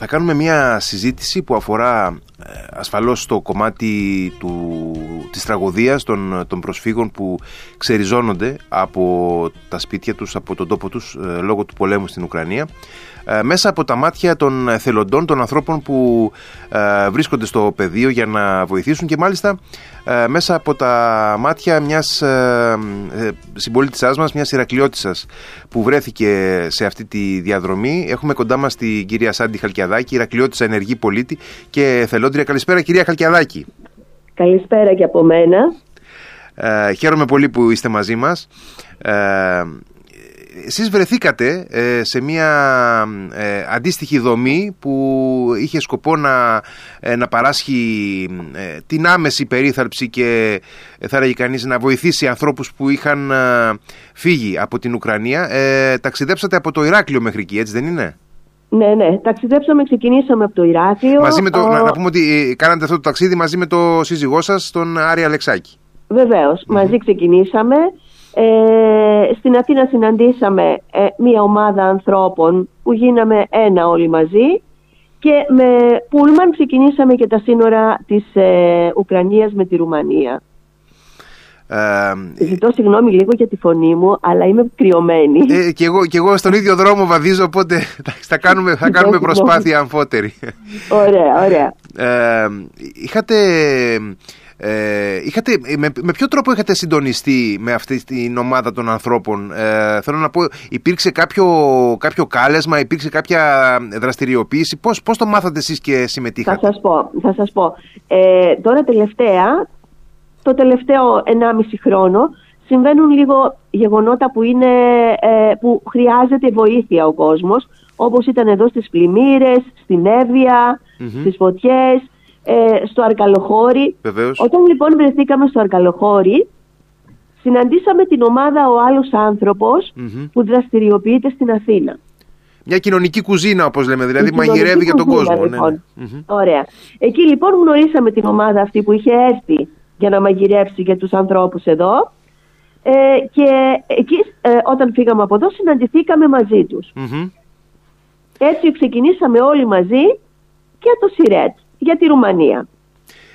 Θα κάνουμε μια συζήτηση που αφορά ε, ασφαλώς το κομμάτι του, της τραγωδίας των, των προσφύγων που ξεριζώνονται από τα σπίτια τους, από τον τόπο τους ε, λόγω του πολέμου στην Ουκρανία ε, μέσα από τα μάτια των θελοντών, των ανθρώπων που βρίσκονται στο πεδίο για να βοηθήσουν και μάλιστα μέσα από τα μάτια μιας συμπολίτησάς μας, μιας Ηρακλειώτισσας που βρέθηκε σε αυτή τη διαδρομή. Έχουμε κοντά μας την κυρία Σάντι Χαλκιαδάκη, Ηρακλειώτησα ενεργή πολίτη και θελόντρια. Καλησπέρα κυρία Χαλκιαδάκη. Καλησπέρα και από μένα. Ε, χαίρομαι πολύ που είστε μαζί μας. Ε, εσείς βρεθήκατε ε, σε μια ε, αντίστοιχη δομή που είχε σκοπό να, ε, να παράσχει την άμεση περίθαλψη και θα έλεγε κανείς να βοηθήσει ανθρώπους που είχαν φύγει από την Ουκρανία. ταξιδέψατε από το Ηράκλειο μέχρι εκεί, έτσι δεν είναι; Ναι, ναι. Ταξιδέψαμε, ξεκινήσαμε από το Ηράκλειο. Μαζί με το, να, πούμε ότι κάνατε αυτό το ταξίδι μαζί με το σύζυγό σας, τον Άρη Αλεξάκη. Μαζί ξεκινήσαμε. Ε, στην Αθήνα συναντήσαμε ε, μία ομάδα ανθρώπων που γίναμε ένα όλοι μαζί και με πούλμαν ξεκινήσαμε και τα σύνορα της ε, Ουκρανίας με τη Ρουμανία. Ε, Ζητώ συγγνώμη λίγο για τη φωνή μου, αλλά είμαι κρυωμένη. Ε, και, εγώ, και εγώ στον ίδιο δρόμο βαδίζω, οπότε θα κάνουμε, θα κάνουμε προσπάθεια αμφότερη. Ωραία, ωραία. Ε, είχατε ε, είχατε, με, με ποιο τρόπο είχατε συντονιστεί με αυτή την ομάδα των ανθρώπων; Ε, θέλω να πω, υπήρξε κάποιο, κάποιο κάλεσμα, υπήρξε κάποια δραστηριοποίηση; Πώς, πώς το μάθατε εσείς και συμμετείχατε; Θα σας πω. Θα σας πω. Ε, τώρα τελευταία, το τελευταίο 1,5 χρόνο, συμβαίνουν λίγο γεγονότα που, είναι, ε, που χρειάζεται βοήθεια ο κόσμος, όπως ήταν εδώ στις πλημμύρες, στην Εύβοια, mm-hmm. στις φωτιές, ε, στο Αρκαλοχώρι. Βεβαίως. Όταν λοιπόν βρεθήκαμε στο Αρκαλοχώρι, συναντήσαμε την ομάδα Ο Άλλος που δραστηριοποιείται στην Αθήνα. Μια κοινωνική κουζίνα όπως λέμε, δηλαδή μαγειρεύει για τον κόσμο. Ναι, λοιπόν. Ναι. Ωραία. Εκεί λοιπόν γνωρίσαμε την ομάδα αυτή που είχε έρθει για να μαγειρεύσει για τους ανθρώπους εδώ ε, και εκεί ε, όταν φύγαμε από εδώ συναντηθήκαμε μαζί τους. Έτσι ξεκινήσαμε όλοι μαζί και το ΣΥΡΕΤ για τη Ρουμανία.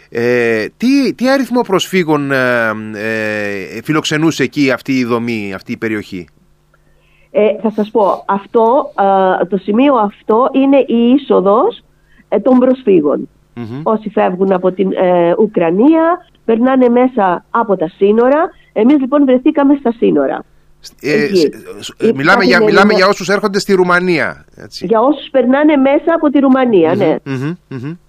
Ε, τι, τι αριθμό προσφύγων ε, ε, φιλοξενούσε εκεί αυτή η δομή, αυτή η περιοχή; Ε, θα σας πω, αυτό, ε, το σημείο αυτό είναι η είσοδος των προσφυγων Όσοι φεύγουν από την Ουκρανία, περνάνε μέσα από τα σύνορα. Εμείς λοιπόν βρεθήκαμε στα σύνορα. μιλάμε, για, μιλάμε για όσους έρχονται στη Ρουμανία. Έτσι. Για όσους περνάνε μέσα από τη ρουμανια ναι.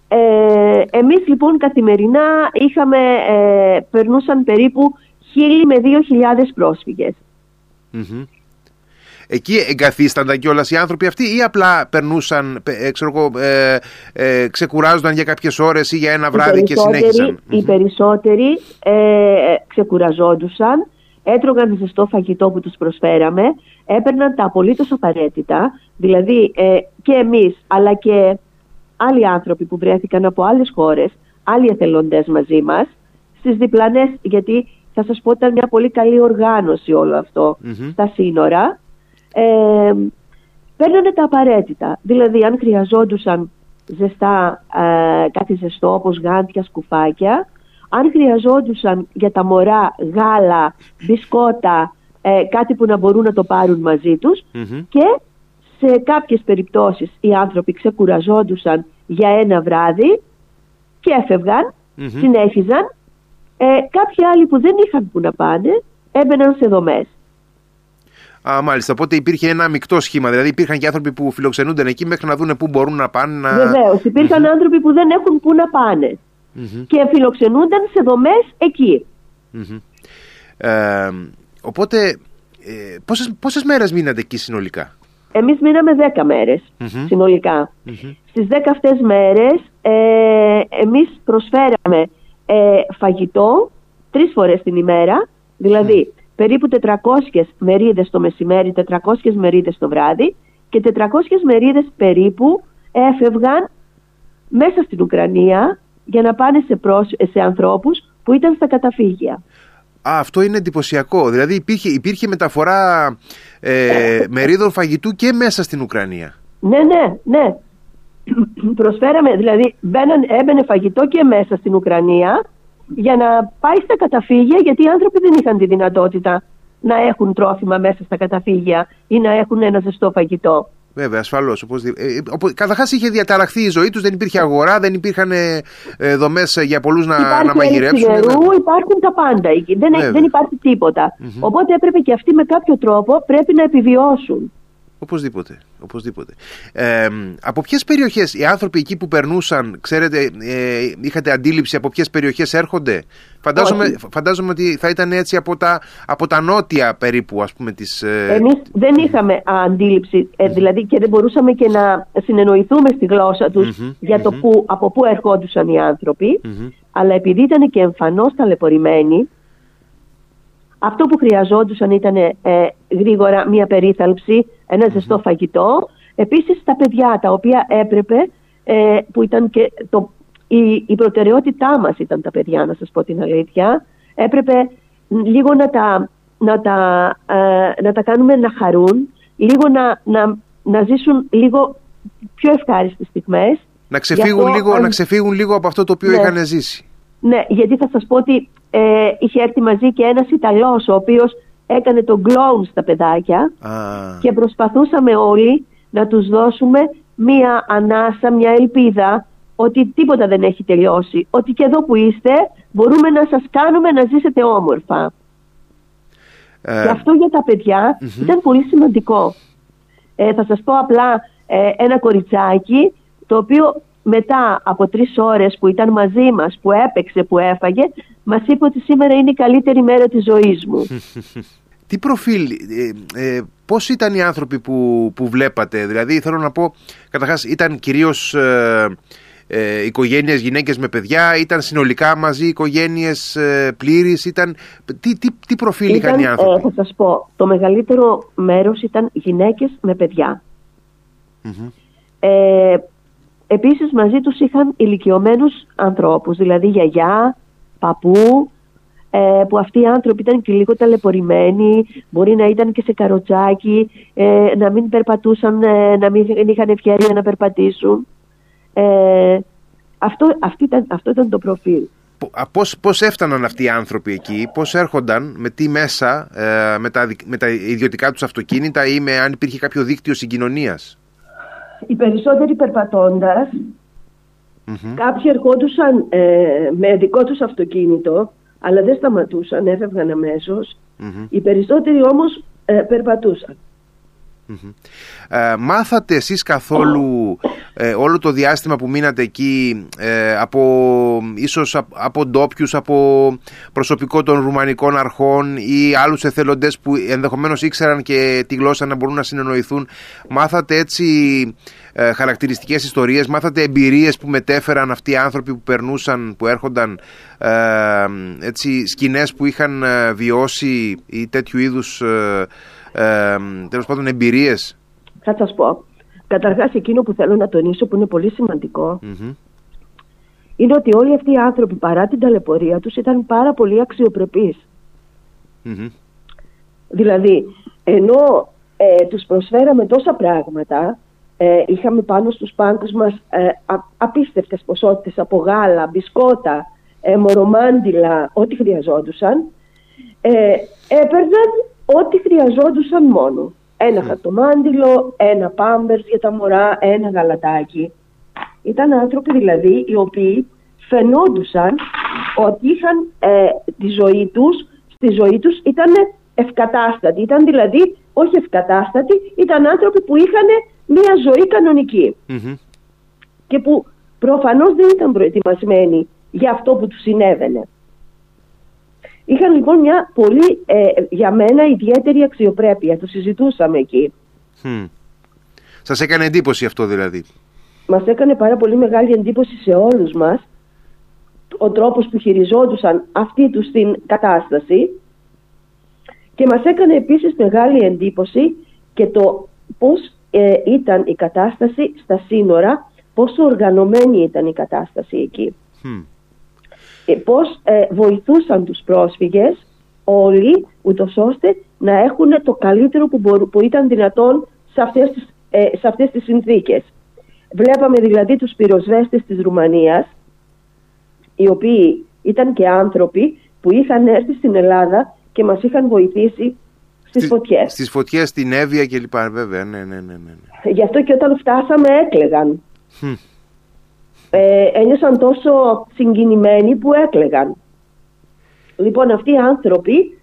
Ε, εμείς λοιπόν καθημερινά είχαμε, ε, περνούσαν περίπου χίλιοι με δύο χιλιάδες πρόσφυγες. Mm-hmm. Εκεί εγκαθίστανταν κιόλας οι άνθρωποι αυτοί ή απλά περνούσαν, ε, ξέρω εγώ, ε, ε, ξεκουράζονταν για κάποιες ώρες ή για ένα βράδυ και συνέχισαν. Οι περισσότεροι ε, ξεκουραζόντουσαν, έτρωγαν ζεστό φαγητό που τους προσφέραμε, έπαιρναν τα απολύτως απαραίτητα, δηλαδή ε, και εμείς αλλά και άλλοι άνθρωποι που βρέθηκαν από άλλες χώρες, άλλοι εθελοντές μαζί μας, στις διπλανές, γιατί θα σας πω ήταν μια πολύ καλή οργάνωση όλο στα σύνορα. Ε, παίρνανε τα απαραίτητα. Δηλαδή αν χρειαζόντουσαν ζεστά, ε, κάτι ζεστό όπως γάντια, σκουφάκια, αν χρειαζόντουσαν για τα μωρά γάλα, μπισκότα, ε, κάτι που να μπορούν να το πάρουν μαζί τους και σε κάποιες περιπτώσεις οι άνθρωποι ξεκουραζόντουσαν για ένα βράδυ και έφευγαν, mm-hmm. συνέχιζαν. Ε, κάποιοι άλλοι που δεν είχαν που να πάνε έμπαιναν σε δομές. Α, μάλιστα. Οπότε υπήρχε ένα μεικτό σχήμα. Δηλαδή υπήρχαν και άνθρωποι που φιλοξενούνταν εκεί μέχρι να δουν πού μπορούν να πάνε. Να... Βεβαίως. άνθρωποι που δεν έχουν πού να πάνε. Και φιλοξενούνταν σε δομές εκεί. Ε, οπότε, ε, πόσες, πόσες μέρες μείνατε εκεί συνολικά; Εμείς μείναμε 10 μέρες συνολικά. Mm-hmm. Στις 10 αυτές μέρες ε, εμείς προσφέραμε ε, φαγητό τρεις φορές την ημέρα, δηλαδή περίπου 400 μερίδες το μεσημέρι, 400 μερίδες το βράδυ και 400 μερίδες περίπου έφευγαν μέσα στην Ουκρανία για να πάνε σε, προς... σε ανθρώπους που ήταν στα καταφύγια. Α, αυτό είναι εντυπωσιακό. Δηλαδή υπήρχε, υπήρχε μεταφορά ε, μερίδων φαγητού και μέσα στην Ουκρανία. Ναι, ναι, ναι. προσφέραμε, δηλαδή μπαίναν, έμπαινε φαγητό και μέσα στην Ουκρανία για να πάει στα καταφύγια γιατί οι άνθρωποι δεν είχαν τη δυνατότητα να έχουν τρόφιμα μέσα στα καταφύγια ή να έχουν ένα ζεστό φαγητό. Βέβαια, ασφαλώς. Ε, Καταρχάς είχε διαταραχθεί η ζωή τους, δεν υπήρχε αγορά, δεν υπήρχαν ε, ε δομές για πολλούς να, να μαγειρέψουν. Νερού, υπάρχουν τα πάντα. Δεν, δεν υπάρχει Οπότε έπρεπε και αυτοί με κάποιο τρόπο πρέπει να επιβιώσουν. Οπωσδήποτε. Οπωσδήποτε. Ε, από ποιες περιοχές οι άνθρωποι εκεί που περνούσαν, ξέρετε, ε, είχατε αντίληψη από ποιες περιοχές έρχονται; Φαντάζομαι, φαντάζομαι ότι θα ήταν έτσι από τα, από τα νότια περίπου, ας πούμε. Τις, ε... Εμείς δεν είχαμε αντίληψη, ε, δηλαδή και δεν μπορούσαμε και να συνεννοηθούμε στη γλώσσα τους για το που, από πού ερχόντουσαν οι άνθρωποι. Αλλά επειδή ήταν και εμφανώς ταλαιπωρημένοι, αυτό που χρειαζόντουσαν ήταν ε, γρήγορα μία περίθαλψη, ένα ζεστό φαγητό. Επίσης τα παιδιά τα οποία έπρεπε, ε, που ήταν και το, η, η προτεραιότητά μας ήταν τα παιδιά να σας πω την αλήθεια, έπρεπε λίγο να τα, να τα, ε, να τα κάνουμε να χαρούν, λίγο να, να, να ζήσουν λίγο πιο ευχάριστες στιγμές. Να ξεφύγουν, λίγο, να ξεφύγουν λίγο από αυτό το οποίο ναι. είχαν ζήσει. Ναι, γιατί θα σας πω ότι ε, είχε έρθει μαζί και ένας Ιταλός ο οποίος έκανε τον κλόουν στα παιδάκια και προσπαθούσαμε όλοι να τους δώσουμε μία ανάσα, μια ελπίδα ότι τίποτα δεν έχει τελειώσει. Ότι και εδώ που είστε μπορούμε να σας κάνουμε να ζήσετε όμορφα. Ε... Και αυτό για τα παιδια ήταν πολύ σημαντικό. Ε, θα σας πω απλά ε, ένα κοριτσάκι το οποίο μετά από τρεις ώρες που ήταν μαζί μας, που έπαιξε, που έφαγε, μας είπε ότι σήμερα είναι η καλύτερη μέρα της ζωής μου. Τι προφίλ, ε, ε, πώς ήταν οι άνθρωποι που, που βλέπατε, δηλαδή θέλω να πω, καταρχάς ήταν κυρίως ε, ε, οικογένειες, γυναίκες με παιδιά, ήταν συνολικά μαζί οικογένειες ε, πλήρης, ήταν, τι, τι, τι προφίλ είχαν οι άνθρωποι; Ε, θα σας πω, το μεγαλύτερο μέρος ήταν γυναίκες με παιδιά. Ε, επίσης μαζί τους είχαν ηλικιωμένους ανθρώπους, δηλαδή γιαγιά, παππού, ε, που αυτοί οι άνθρωποι ήταν και λίγο ταλαιπωρημένοι, μπορεί να ήταν και σε καροτσάκι, ε, να μην περπατούσαν, ε, να μην είχαν ευκαιρία να περπατήσουν. αυτό, αυτή ήταν, αυτό ήταν το προφίλ. Πώς, πώς έφταναν αυτοί οι άνθρωποι εκεί, πώς έρχονταν, με τι μέσα, με, τα, με τα ιδιωτικά τους αυτοκίνητα ή με αν υπήρχε κάποιο δίκτυο συγκοινωνίας; Οι περισσότεροι περπατώντας, κάποιοι ερχόντουσαν με δικό τους αυτοκίνητο, αλλά δεν σταματούσαν, έφευγαν Οι περισσότεροι όμως ε, περπατουσαν ε, μάθατε εσείς καθόλου ε, όλο το διάστημα που μείνατε εκεί ε, από ίσως από ντόπιους, από προσωπικό των ρουμανικών αρχών ή άλλους εθελοντές που ενδεχομένως ήξεραν και τη γλώσσα να μπορούν να συνεννοηθούν μάθατε έτσι ε, χαρακτηριστικές ιστορίες, μάθατε εμπειρίες που μετέφεραν αυτοί οι άνθρωποι που περνούσαν, που έρχονταν ε, έτσι, σκηνές που είχαν ε, βιώσει ή τέτοιου είδους ε, ε, τέλος πάντων εμπειρίες; Θα σας πω. Καταρχάς εκείνο που θέλω να τονίσω που είναι πολύ είναι ότι όλοι αυτοί οι άνθρωποι παρά την ταλαιπωρία τους ήταν πάρα πολύ Δηλαδή ενώ ε, τους προσφέραμε τόσα πράγματα ε, είχαμε πάνω στους πάγκους μας ε, α, απίστευτες ποσότητες από γάλα, μπισκότα, ε, μορομάντιλα, ό,τι χρειαζόντουσαν. Ε, έπαιρναν ό,τι χρειαζόντουσαν μόνο. Ένα mm. χαρτομάντιλο, ένα πάμπερς για τα μωρά, ένα γαλατάκι. Ήταν άνθρωποι δηλαδή οι οποίοι φαινόντουσαν ότι είχαν ε, τη ζωή τους, στη ζωή τους ήταν ευκατάστατοι. Ήταν δηλαδή όχι ευκατάστατοι, ήταν άνθρωποι που είχαν μια ζωή Και που προφανώς δεν ήταν προετοιμασμένοι για αυτό που τους συνέβαινε. Είχαν λοιπόν μια πολύ, ε, για μένα, ιδιαίτερη αξιοπρέπεια. Το συζητούσαμε εκεί. Mm. Σας έκανε εντύπωση αυτό δηλαδή; Μας έκανε πάρα πολύ μεγάλη εντύπωση σε όλους μας ο τρόπος που χειριζόντουσαν αυτή τους την κατάσταση και μας έκανε επίσης μεγάλη εντύπωση και το πώς ε, ήταν η κατάσταση στα σύνορα, πόσο οργανωμένη ήταν η κατάσταση εκεί. Mm. Πώς ε, βοηθούσαν τους πρόσφυγες όλοι, ούτως ώστε να έχουν το καλύτερο που, που ήταν δυνατόν σε αυτές τις, ε, σε αυτές τις συνθήκες. Βλέπαμε δηλαδή τους πυροσβέστες της Ρουμανίας, οι οποίοι ήταν και άνθρωποι που είχαν έρθει στην Ελλάδα και μας είχαν βοηθήσει στις φωτιές. Στις φωτιές, στην Εύβοια και λοιπά, βέβαια, ναι, ναι, ναι, ναι. Γι' αυτό και όταν φτάσαμε έκλεγαν. Hm. Ε, ένιωσαν τόσο συγκινημένοι που έκλεγαν. Λοιπόν, αυτοί οι άνθρωποι,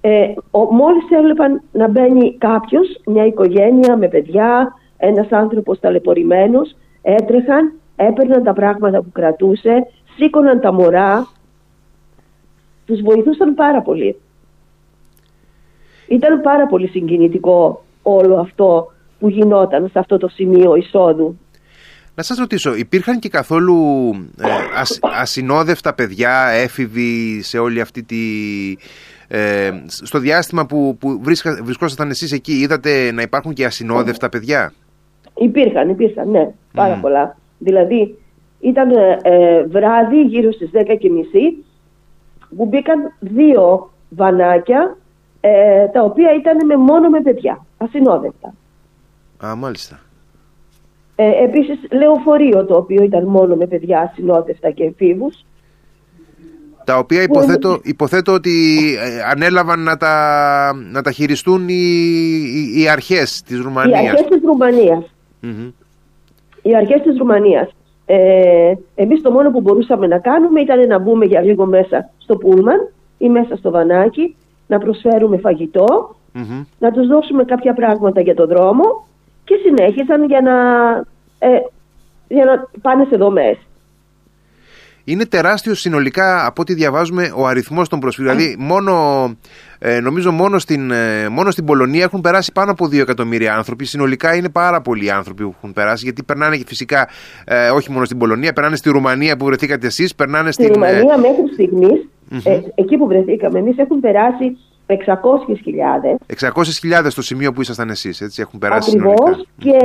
ε, ο, μόλις έβλεπαν να μπαίνει κάποιος, μια οικογένεια με παιδιά, ένας άνθρωπος ταλαιπωρημένος, έτρεχαν, έπαιρναν τα πράγματα που κρατούσε, σήκωναν τα μωρά, τους βοηθούσαν πάρα πολύ. Ήταν πάρα πολύ συγκινητικό όλο αυτό που γινόταν σε αυτό το σημείο εισόδου. Να σας ρωτήσω, υπήρχαν και καθόλου ε, ασυνόδευτα παιδιά, έφηβοι σε όλη αυτή τη... Ε, στο διάστημα που, που βρισκόσασταν εσείς εκεί, είδατε να υπάρχουν και ασυνόδευτα παιδιά; Υπήρχαν, υπήρχαν, ναι, πάρα πολλά. Δηλαδή, ήταν ε, βράδυ γύρω στις 10.30 που μπήκαν δύο βανάκια ε, τα οποία ήταν με, μόνο με παιδιά, ασυνόδευτα. Α, μάλιστα. Ε, επίσης, λεωφορείο το οποίο ήταν μόνο με παιδιά ασυνόδευτα και εφήβους. Τα οποία υποθέτω, υποθέτω ότι ε, ανέλαβαν να τα, να τα χειριστούν οι, οι, οι αρχές της Ρουμανίας. Οι αρχές της ρουμανιας Οι αρχές της Ρουμανίας. Ε, εμείς το μόνο που μπορούσαμε να κάνουμε ήταν να μπούμε για λίγο μέσα στο πούλμαν ή μέσα στο βανάκι, να προσφέρουμε να τους δώσουμε κάποια πράγματα για το δρόμο και συνέχισαν για να, ε, για να πάνε σε δομές. Είναι τεράστιο συνολικά από ό,τι διαβάζουμε ο αριθμός των προσφύγων. Δηλαδή μόνο, ε, νομίζω μόνο στην, ε, μόνο στην Πολωνία έχουν περάσει πάνω από 2 εκατομμύρια άνθρωποι. Συνολικά είναι πάρα πολλοί άνθρωποι που έχουν περάσει γιατί περνάνε και φυσικά ε, όχι μόνο στην Πολωνία, περνάνε στη Ρουμανία που βρεθήκατε εσείς, περνάνε στην... Στη Ρουμανία μέχρι στιγμής, εκεί που βρεθήκαμε εμείς έχουν περάσει 600.000. 600.000 στο σημείο που ήσασταν εσείς, έτσι έχουν περάσει Ακριβώς και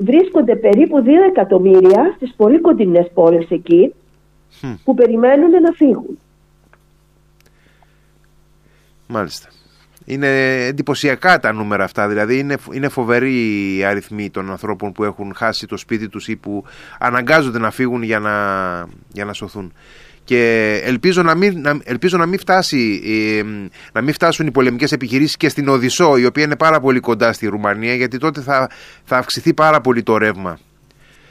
βρίσκονται περίπου 2 εκατομμύρια στις πολύ κοντινές πόλεις εκεί που περιμένουν να φύγουν. Μάλιστα. Είναι εντυπωσιακά τα νούμερα αυτά, δηλαδή είναι, είναι φοβεροί οι αριθμοί των ανθρώπων που έχουν χάσει το σπίτι τους ή που αναγκάζονται να φύγουν για να, για να σωθούν και ελπίζω να μην, να, ελπίζω να μην, φτάσει, ε, να μην φτάσουν οι πολεμικές επιχειρήσεις και στην Οδυσσό η οποία είναι πάρα πολύ κοντά στη Ρουμανία γιατί τότε θα, θα αυξηθεί πάρα πολύ το ρεύμα.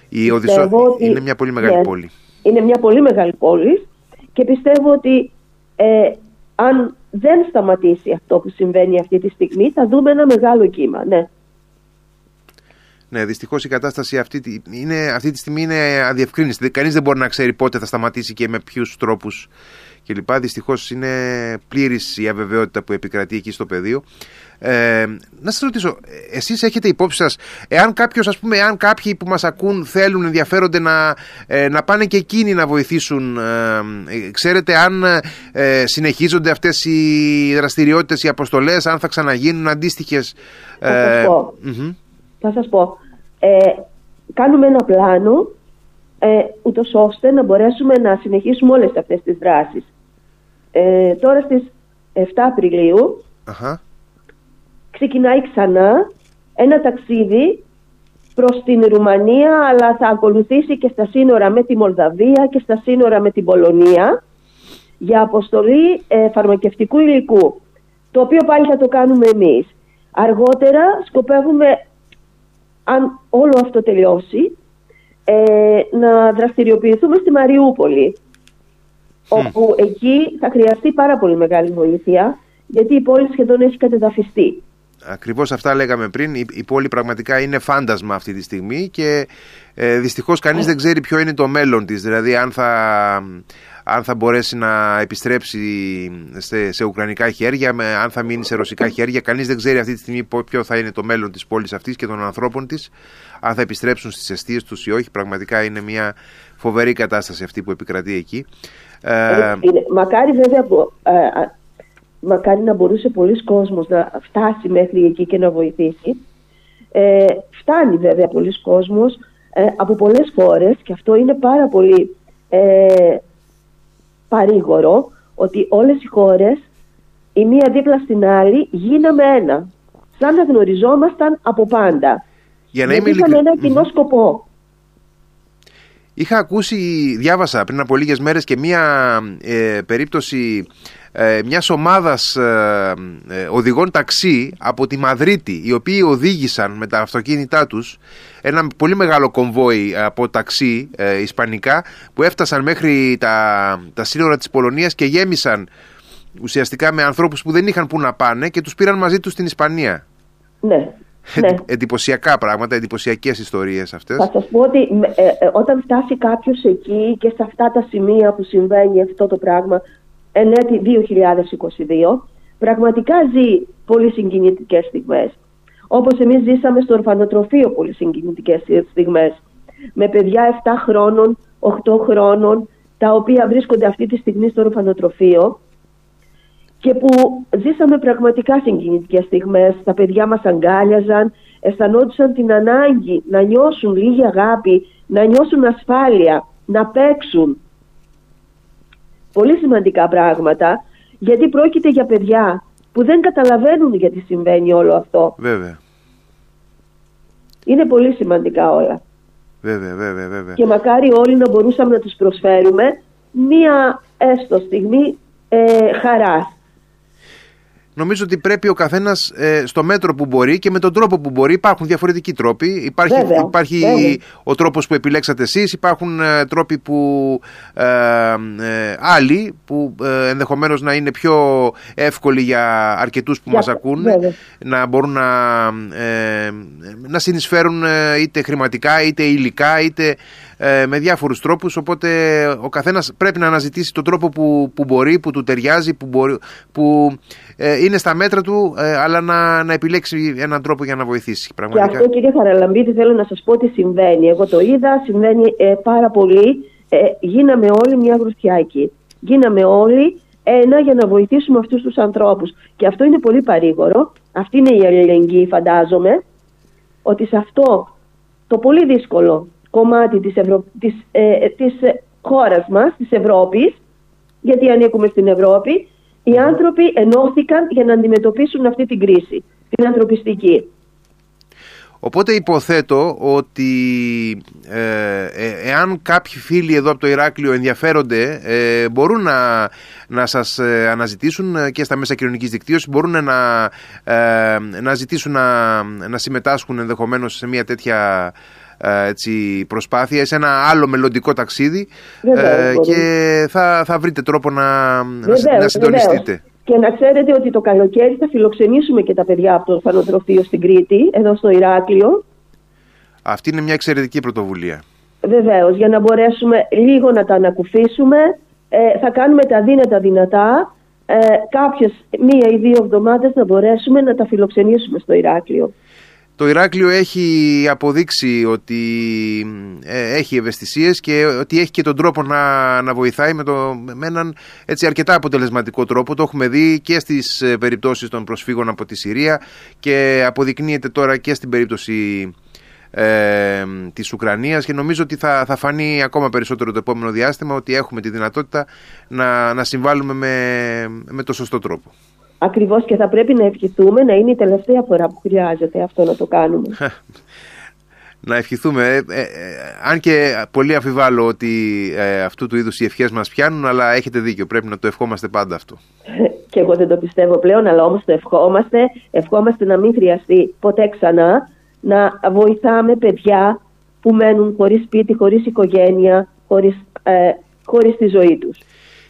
Η Οδυσσό είναι μια πολύ μεγάλη ναι, πόλη. Είναι μια πολύ μεγάλη πόλη και πιστεύω ότι ε, αν δεν σταματήσει αυτό που συμβαίνει αυτή τη στιγμή θα δούμε ένα μεγάλο κύμα. Ναι. Ναι, δυστυχώς η κατάσταση αυτή, είναι, αυτή τη στιγμή είναι αδιευκρίνηστη. Κανείς δεν μπορεί να ξέρει πότε θα σταματήσει και με ποιους τρόπους κλπ. Δυστυχώς είναι πλήρης η αβεβαιότητα που επικρατεί εκεί στο πεδίο. Ε, να σας ρωτήσω, εσείς έχετε υπόψη σας, εάν κάποιος, ας πούμε, εάν κάποιοι που μας ακούν θέλουν, ενδιαφέρονται να, ε, να πάνε και εκείνοι να βοηθήσουν, ε, ε ξέρετε αν ε, συνεχίζονται αυτές οι δραστηριότητες, οι αποστολές, αν θα ξαναγίνουν αντίστοιχες. Θα Θα σας πω ε, κάνουμε ένα πλάνο ε, ούτως ώστε να μπορέσουμε να συνεχίσουμε όλες αυτές τις δράσεις. Ε, τώρα στις 7 απριλιου ξεκινάει ξανά ένα ταξίδι προς την Ρουμανία αλλά θα ακολουθήσει και στα σύνορα με τη Μολδαβία και στα σύνορα με την Πολωνία για αποστολή ε, φαρμακευτικού υλικού το οποίο πάλι θα το κάνουμε εμείς. Αργότερα σκοπεύουμε αν όλο αυτό τελειώσει, ε, να δραστηριοποιηθούμε στη Μαριούπολη, όπου εκεί θα χρειαστεί πάρα πολύ μεγάλη βοήθεια, γιατί η πόλη σχεδόν έχει κατεδαφιστεί. Ακριβώς αυτά λέγαμε πριν. Η, πόλη πραγματικά είναι φάντασμα αυτή τη στιγμή και ε, δυστυχώς κανείς δεν ξέρει ποιο είναι το μέλλον της. Δηλαδή αν θα, αν θα μπορέσει να επιστρέψει σε, σε ουκρανικά χέρια, αν θα μείνει σε ρωσικά χέρια. Κανείς δεν ξέρει αυτή τη στιγμή ποιο θα είναι το μέλλον της πόλης αυτής και των ανθρώπων της. Αν θα επιστρέψουν στις αιστείες τους ή όχι. Πραγματικά είναι μια φοβερή κατάσταση αυτή που επικρατεί εκεί. Ε, μακάρι βέβαια ε, μακάρι να μπορούσε πολλοί κόσμος να φτάσει μέχρι εκεί και να βοηθήσει. Ε, φτάνει βέβαια πολλοί κόσμος ε, από πολλές χώρες και αυτό είναι πάρα πολύ ε, παρήγορο ότι όλες οι χώρες η μία δίπλα στην άλλη γίναμε ένα. Σαν να γνωριζόμασταν από πάντα. Για να είμαι ένα κοινό σκοπό. Είχα ακούσει, διάβασα πριν από λίγες μέρες και μία ε, περίπτωση ε, μιας ομάδας ε, ε, οδηγών ταξί από τη Μαδρίτη οι οποίοι οδήγησαν με τα αυτοκίνητά τους ένα πολύ μεγάλο κομβόι από ταξί ε, ισπανικά που έφτασαν μέχρι τα, τα σύνορα της Πολωνίας και γέμισαν ουσιαστικά με ανθρώπους που δεν είχαν που να πάνε και τους πήραν μαζί τους στην Ισπανία. Ναι. Ναι. Εντυπωσιακά πράγματα, εντυπωσιακές ιστορίες αυτές. Θα σας πω ότι ε, ε, όταν φτάσει κάποιος εκεί και σε αυτά τα σημεία που συμβαίνει αυτό το πράγμα, εν έτη 2022, πραγματικά ζει πολύ συγκινητικέ στιγμές. Όπως εμείς ζήσαμε στο ορφανοτροφείο πολύ συγκινητικέ στιγμές. Με παιδιά 7 χρόνων, 8 χρόνων, τα οποία βρίσκονται αυτή τη στιγμή στο ορφανοτροφείο και που ζήσαμε πραγματικά συγκινητικές στιγμές. Τα παιδιά μας αγκάλιαζαν, αισθανόντουσαν την ανάγκη να νιώσουν λίγη αγάπη, να νιώσουν ασφάλεια, να παίξουν. Πολύ σημαντικά πράγματα, γιατί πρόκειται για παιδιά που δεν καταλαβαίνουν γιατί συμβαίνει όλο αυτό. Βέβαια. Είναι πολύ σημαντικά όλα. Βέβαια, βέβαια, βέβαια. Και μακάρι όλοι να μπορούσαμε να τους προσφέρουμε μία έστω στιγμή ε, χαράς. Νομίζω ότι πρέπει ο καθένας ε, στο μέτρο που μπορεί και με τον τρόπο που μπορεί. Υπάρχουν διαφορετικοί τρόποι. Υπάρχει, Βέβαια, υπάρχει βέβαια. ο τρόπος που επιλέξατε εσείς, υπάρχουν ε, τρόποι που. Ε, ε, άλλοι που ε, ενδεχομένως να είναι πιο εύκολοι για αρκετούς που Για- μας ακούν βέβαια. να μπορούν να, ε, να συνεισφέρουν ε, είτε χρηματικά είτε υλικά είτε ε, με διάφορους τρόπους οπότε ο καθένας πρέπει να αναζητήσει τον τρόπο που, που μπορεί, που του ταιριάζει που, μπορεί, που ε, είναι στα μέτρα του ε, αλλά να, να επιλέξει έναν τρόπο για να βοηθήσει Και πραγματικά. αυτό κύριε Χαραλαμπίδη θέλω να σας πω ότι συμβαίνει. Εγώ το είδα, συμβαίνει ε, πάρα πολύ. Ε, γίναμε όλοι μια γροθιάκη. Γίναμε όλοι ένα για να βοηθήσουμε αυτούς τους ανθρώπους. Και αυτό είναι πολύ παρήγορο. Αυτή είναι η αλληλεγγύη φαντάζομαι. Ότι σε αυτό το πολύ δύσκολο κομμάτι της, Ευρω... της, ε, της ε, χώρας μας, της Ευρώπης, γιατί ανήκουμε στην Ευρώπη, οι άνθρωποι ενώθηκαν για να αντιμετωπίσουν αυτή την κρίση, την ανθρωπιστική. Οπότε υποθέτω ότι ε, ε, εάν κάποιοι φίλοι εδώ από το Ηράκλειο ενδιαφέρονται ε, μπορούν να, να σας ε, αναζητήσουν ε, και στα μέσα κοινωνικής δικτύωσης μπορούν να, ε, να ζητήσουν να, να συμμετάσχουν ενδεχομένως σε μια τέτοια ε, έτσι, προσπάθεια, σε ένα άλλο μελλοντικό ταξίδι Βεβαίως, ε, μπορούν. και θα, θα βρείτε τρόπο να, να, Βεβαίως, να συντονιστείτε. βεβαίως. Και να ξέρετε ότι το καλοκαίρι θα φιλοξενήσουμε και τα παιδιά από το ορφανοτροφείο στην Κρήτη, εδώ στο Ηράκλειο. Αυτή είναι μια εξαιρετική πρωτοβουλία. Βεβαίως, για να μπορέσουμε λίγο να τα ανακουφίσουμε. Ε, θα κάνουμε τα δύνατα δυνατά. Ε, κάποιες μία ή δύο εβδομάδες να μπορέσουμε να τα φιλοξενήσουμε στο Ηράκλειο. Το Ηράκλειο έχει αποδείξει ότι ε, έχει ευαισθησίες και ότι έχει και τον τρόπο να, να βοηθάει με, το, με έναν έτσι, αρκετά αποτελεσματικό τρόπο. Το έχουμε δει και στις ε, περιπτώσεις των προσφύγων από τη Συρία και αποδεικνύεται τώρα και στην περίπτωση ε, της Ουκρανίας και νομίζω ότι θα, θα φανεί ακόμα περισσότερο το επόμενο διάστημα ότι έχουμε τη δυνατότητα να, να συμβάλλουμε με, με το σωστό τρόπο. Ακριβώς και θα πρέπει να ευχηθούμε να είναι η τελευταία φορά που χρειάζεται αυτό να το κάνουμε. Να ευχηθούμε, ε, ε, ε, αν και πολύ αμφιβάλλω ότι ε, αυτού του είδους οι ευχές μας πιάνουν, αλλά έχετε δίκιο, πρέπει να το ευχόμαστε πάντα αυτό. και εγώ δεν το πιστεύω πλέον, αλλά όμως το ευχόμαστε. Ευχόμαστε να μην χρειαστεί ποτέ ξανά να βοηθάμε παιδιά που μένουν χωρίς σπίτι, χωρίς οικογένεια, χωρίς, ε, χωρίς τη ζωή τους.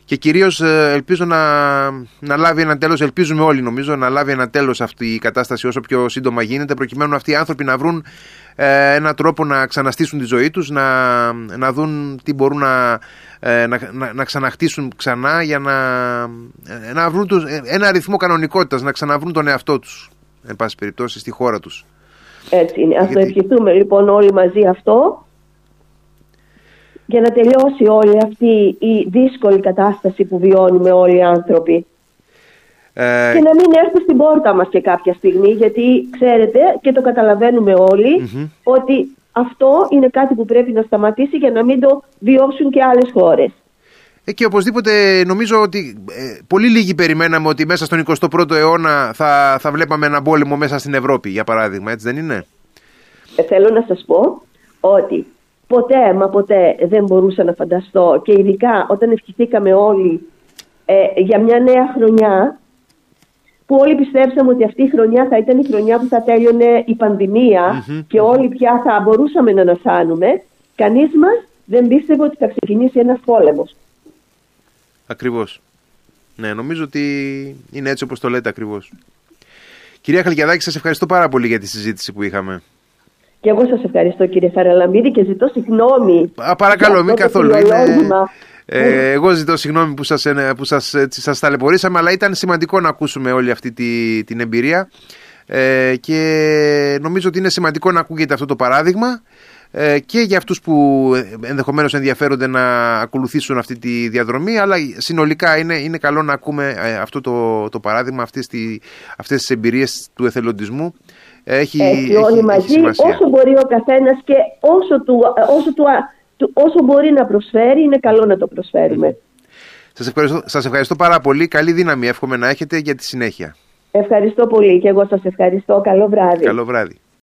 Και κυρίως ε, ελπίζω να, να λάβει ένα τέλος, ελπίζουμε όλοι νομίζω, να λάβει ένα τέλος αυτή η κατάσταση όσο πιο σύντομα γίνεται, προκειμένου αυτοί οι άνθρωποι να βρουν ε, έναν τρόπο να ξαναστήσουν τη ζωή τους, να, να δουν τι μπορούν να, ε, να, να, να ξαναχτίσουν ξανά για να, ε, να βρουν τους, ε, ένα αριθμό κανονικότητας, να ξαναβρούν τον εαυτό τους, εν πάση περιπτώσει, στη χώρα τους. Έτσι είναι. Ας το Γιατί- ευχηθούμε λοιπόν όλοι μαζί αυτό για να τελειώσει όλη αυτή η δύσκολη κατάσταση που βιώνουμε όλοι οι άνθρωποι. Ε, Και να μην έρθει στην πόρτα μας και κάποια στιγμή, γιατί ξέρετε και το καταλαβαίνουμε όλοι ότι αυτό είναι κάτι που πρέπει να σταματήσει για να μην το βιώσουν και άλλες χώρες. Ε, και οπωσδήποτε νομίζω ότι ε, πολύ λίγοι περιμέναμε ότι μέσα στον 21ο αιώνα θα, θα βλέπαμε ένα πόλεμο μέσα στην Ευρώπη, για παράδειγμα, έτσι δεν είναι; Ε, θέλω να σας πω ότι ποτέ μα ποτέ δεν μπορούσα να φανταστώ και ειδικά όταν ευχηθήκαμε όλοι ε, για μια νέα χρονιά που όλοι πιστέψαμε ότι αυτή η χρονιά θα ήταν η χρονιά που θα τέλειωνε η πανδημια και όλοι πια θα μπορούσαμε να ανασάνουμε, κανείς μας δεν πίστευε ότι θα ξεκινήσει ένας πόλεμος. Ακριβώς. Ναι, νομίζω ότι είναι έτσι όπως το λέτε ακριβώς. Κυρία Χαλκιαδάκη, σας ευχαριστώ πάρα πολύ για τη συζήτηση που είχαμε. Και εγώ σας ευχαριστώ κύριε Χαραλαμπίδη και ζητώ συγγνώμη. Α, παρακαλώ, μην καθόλου. Ε, εγώ ζητώ συγγνώμη που σας, που σας, έτσι, σας ταλαιπωρήσαμε, αλλά ήταν σημαντικό να ακούσουμε όλη αυτή τη, την εμπειρία ε, και νομίζω ότι είναι σημαντικό να ακούγεται αυτό το παράδειγμα ε, και για αυτούς που ενδεχομένως ενδιαφέρονται να ακολουθήσουν αυτή τη διαδρομή αλλά συνολικά είναι, είναι καλό να ακούμε ε, αυτό το, το παράδειγμα, αυτές, τη, αυτές τις εμπειρίες του εθελοντισμού έχει, έχει όλοι μαζί όσο μπορεί ο καθένας και όσο του, όσο του όσο μπορεί να προσφέρει είναι καλό να το προσφέρουμε. Σας ευχαριστώ, σας ευχαριστώ πάρα πολύ. Καλή δύναμη εύχομαι να έχετε για τη συνέχεια. Ευχαριστώ πολύ και εγώ σας ευχαριστώ. Καλό βράδυ. Καλό βράδυ.